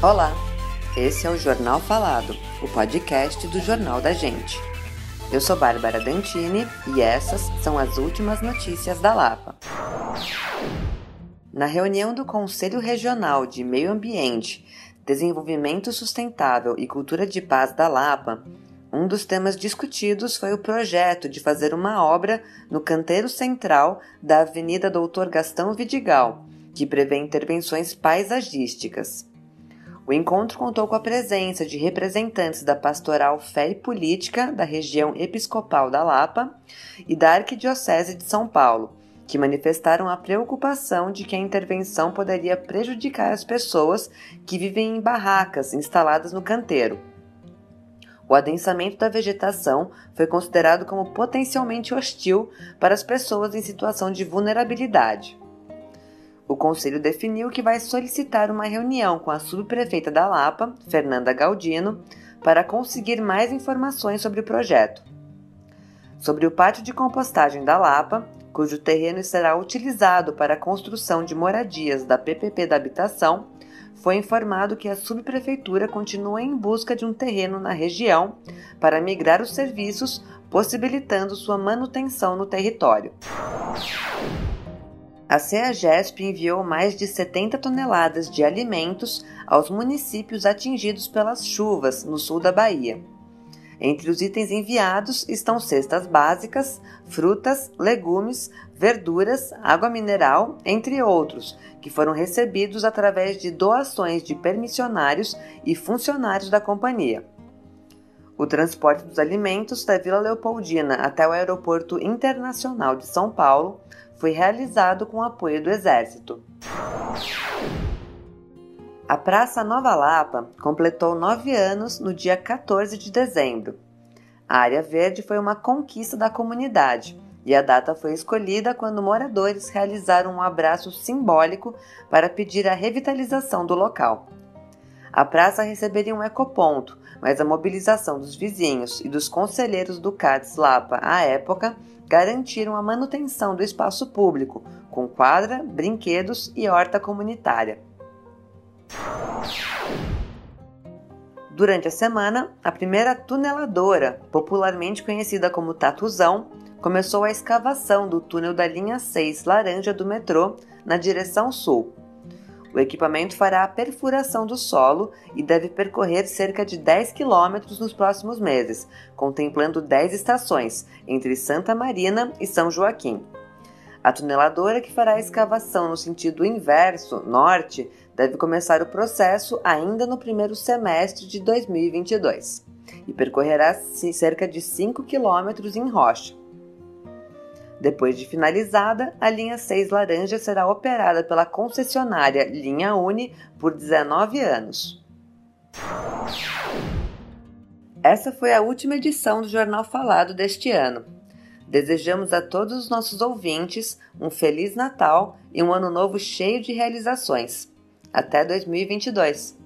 Olá, esse é o Jornal Falado, o podcast do Jornal da Gente. Eu sou Bárbara Dantini e essas são as últimas notícias da Lapa. Na reunião do Conselho Regional de Meio Ambiente, Desenvolvimento Sustentável e Cultura de Paz da Lapa, um dos temas discutidos foi o projeto de fazer uma obra no canteiro central da Avenida Doutor Gastão Vidigal, que prevê intervenções paisagísticas. O encontro contou com a presença de representantes da Pastoral Fé e Política da região episcopal da Lapa e da Arquidiocese de São Paulo, que manifestaram a preocupação de que a intervenção poderia prejudicar as pessoas que vivem em barracas instaladas no canteiro o adensamento da vegetação foi considerado como potencialmente hostil para as pessoas em situação de vulnerabilidade. O Conselho definiu que vai solicitar uma reunião com a subprefeita da Lapa, Fernanda Galdino, para conseguir mais informações sobre o projeto. Sobre o pátio de compostagem da Lapa, cujo terreno será utilizado para a construção de moradias da PPP da Habitação, foi informado que a subprefeitura continua em busca de um terreno na região para migrar os serviços, possibilitando sua manutenção no território. A CEAGESP enviou mais de 70 toneladas de alimentos aos municípios atingidos pelas chuvas no sul da Bahia. Entre os itens enviados estão cestas básicas, frutas, legumes, verduras, água mineral, entre outros, que foram recebidos através de doações de permissionários e funcionários da companhia. O transporte dos alimentos da Vila Leopoldina até o Aeroporto Internacional de São Paulo foi realizado com apoio do Exército. A Praça Nova Lapa completou nove anos no dia 14 de dezembro. A área verde foi uma conquista da comunidade e a data foi escolhida quando moradores realizaram um abraço simbólico para pedir a revitalização do local. A praça receberia um ecoponto, mas a mobilização dos vizinhos e dos conselheiros do CADS Lapa à época garantiram a manutenção do espaço público, com quadra, brinquedos e horta comunitária. Durante a semana, a primeira tuneladora, popularmente conhecida como Tatuzão, começou a escavação do túnel da linha 6 laranja do metrô na direção sul. O equipamento fará a perfuração do solo e deve percorrer cerca de 10 quilômetros nos próximos meses, contemplando 10 estações entre Santa Marina e São Joaquim. A tuneladora que fará a escavação no sentido inverso, norte, deve começar o processo ainda no primeiro semestre de 2022 e percorrerá cerca de 5 quilômetros em rocha. Depois de finalizada, a linha 6 laranja será operada pela concessionária Linha Uni por 19 anos. Essa foi a última edição do Jornal Falado deste ano. Desejamos a todos os nossos ouvintes um Feliz Natal e um Ano Novo cheio de realizações. Até 2022!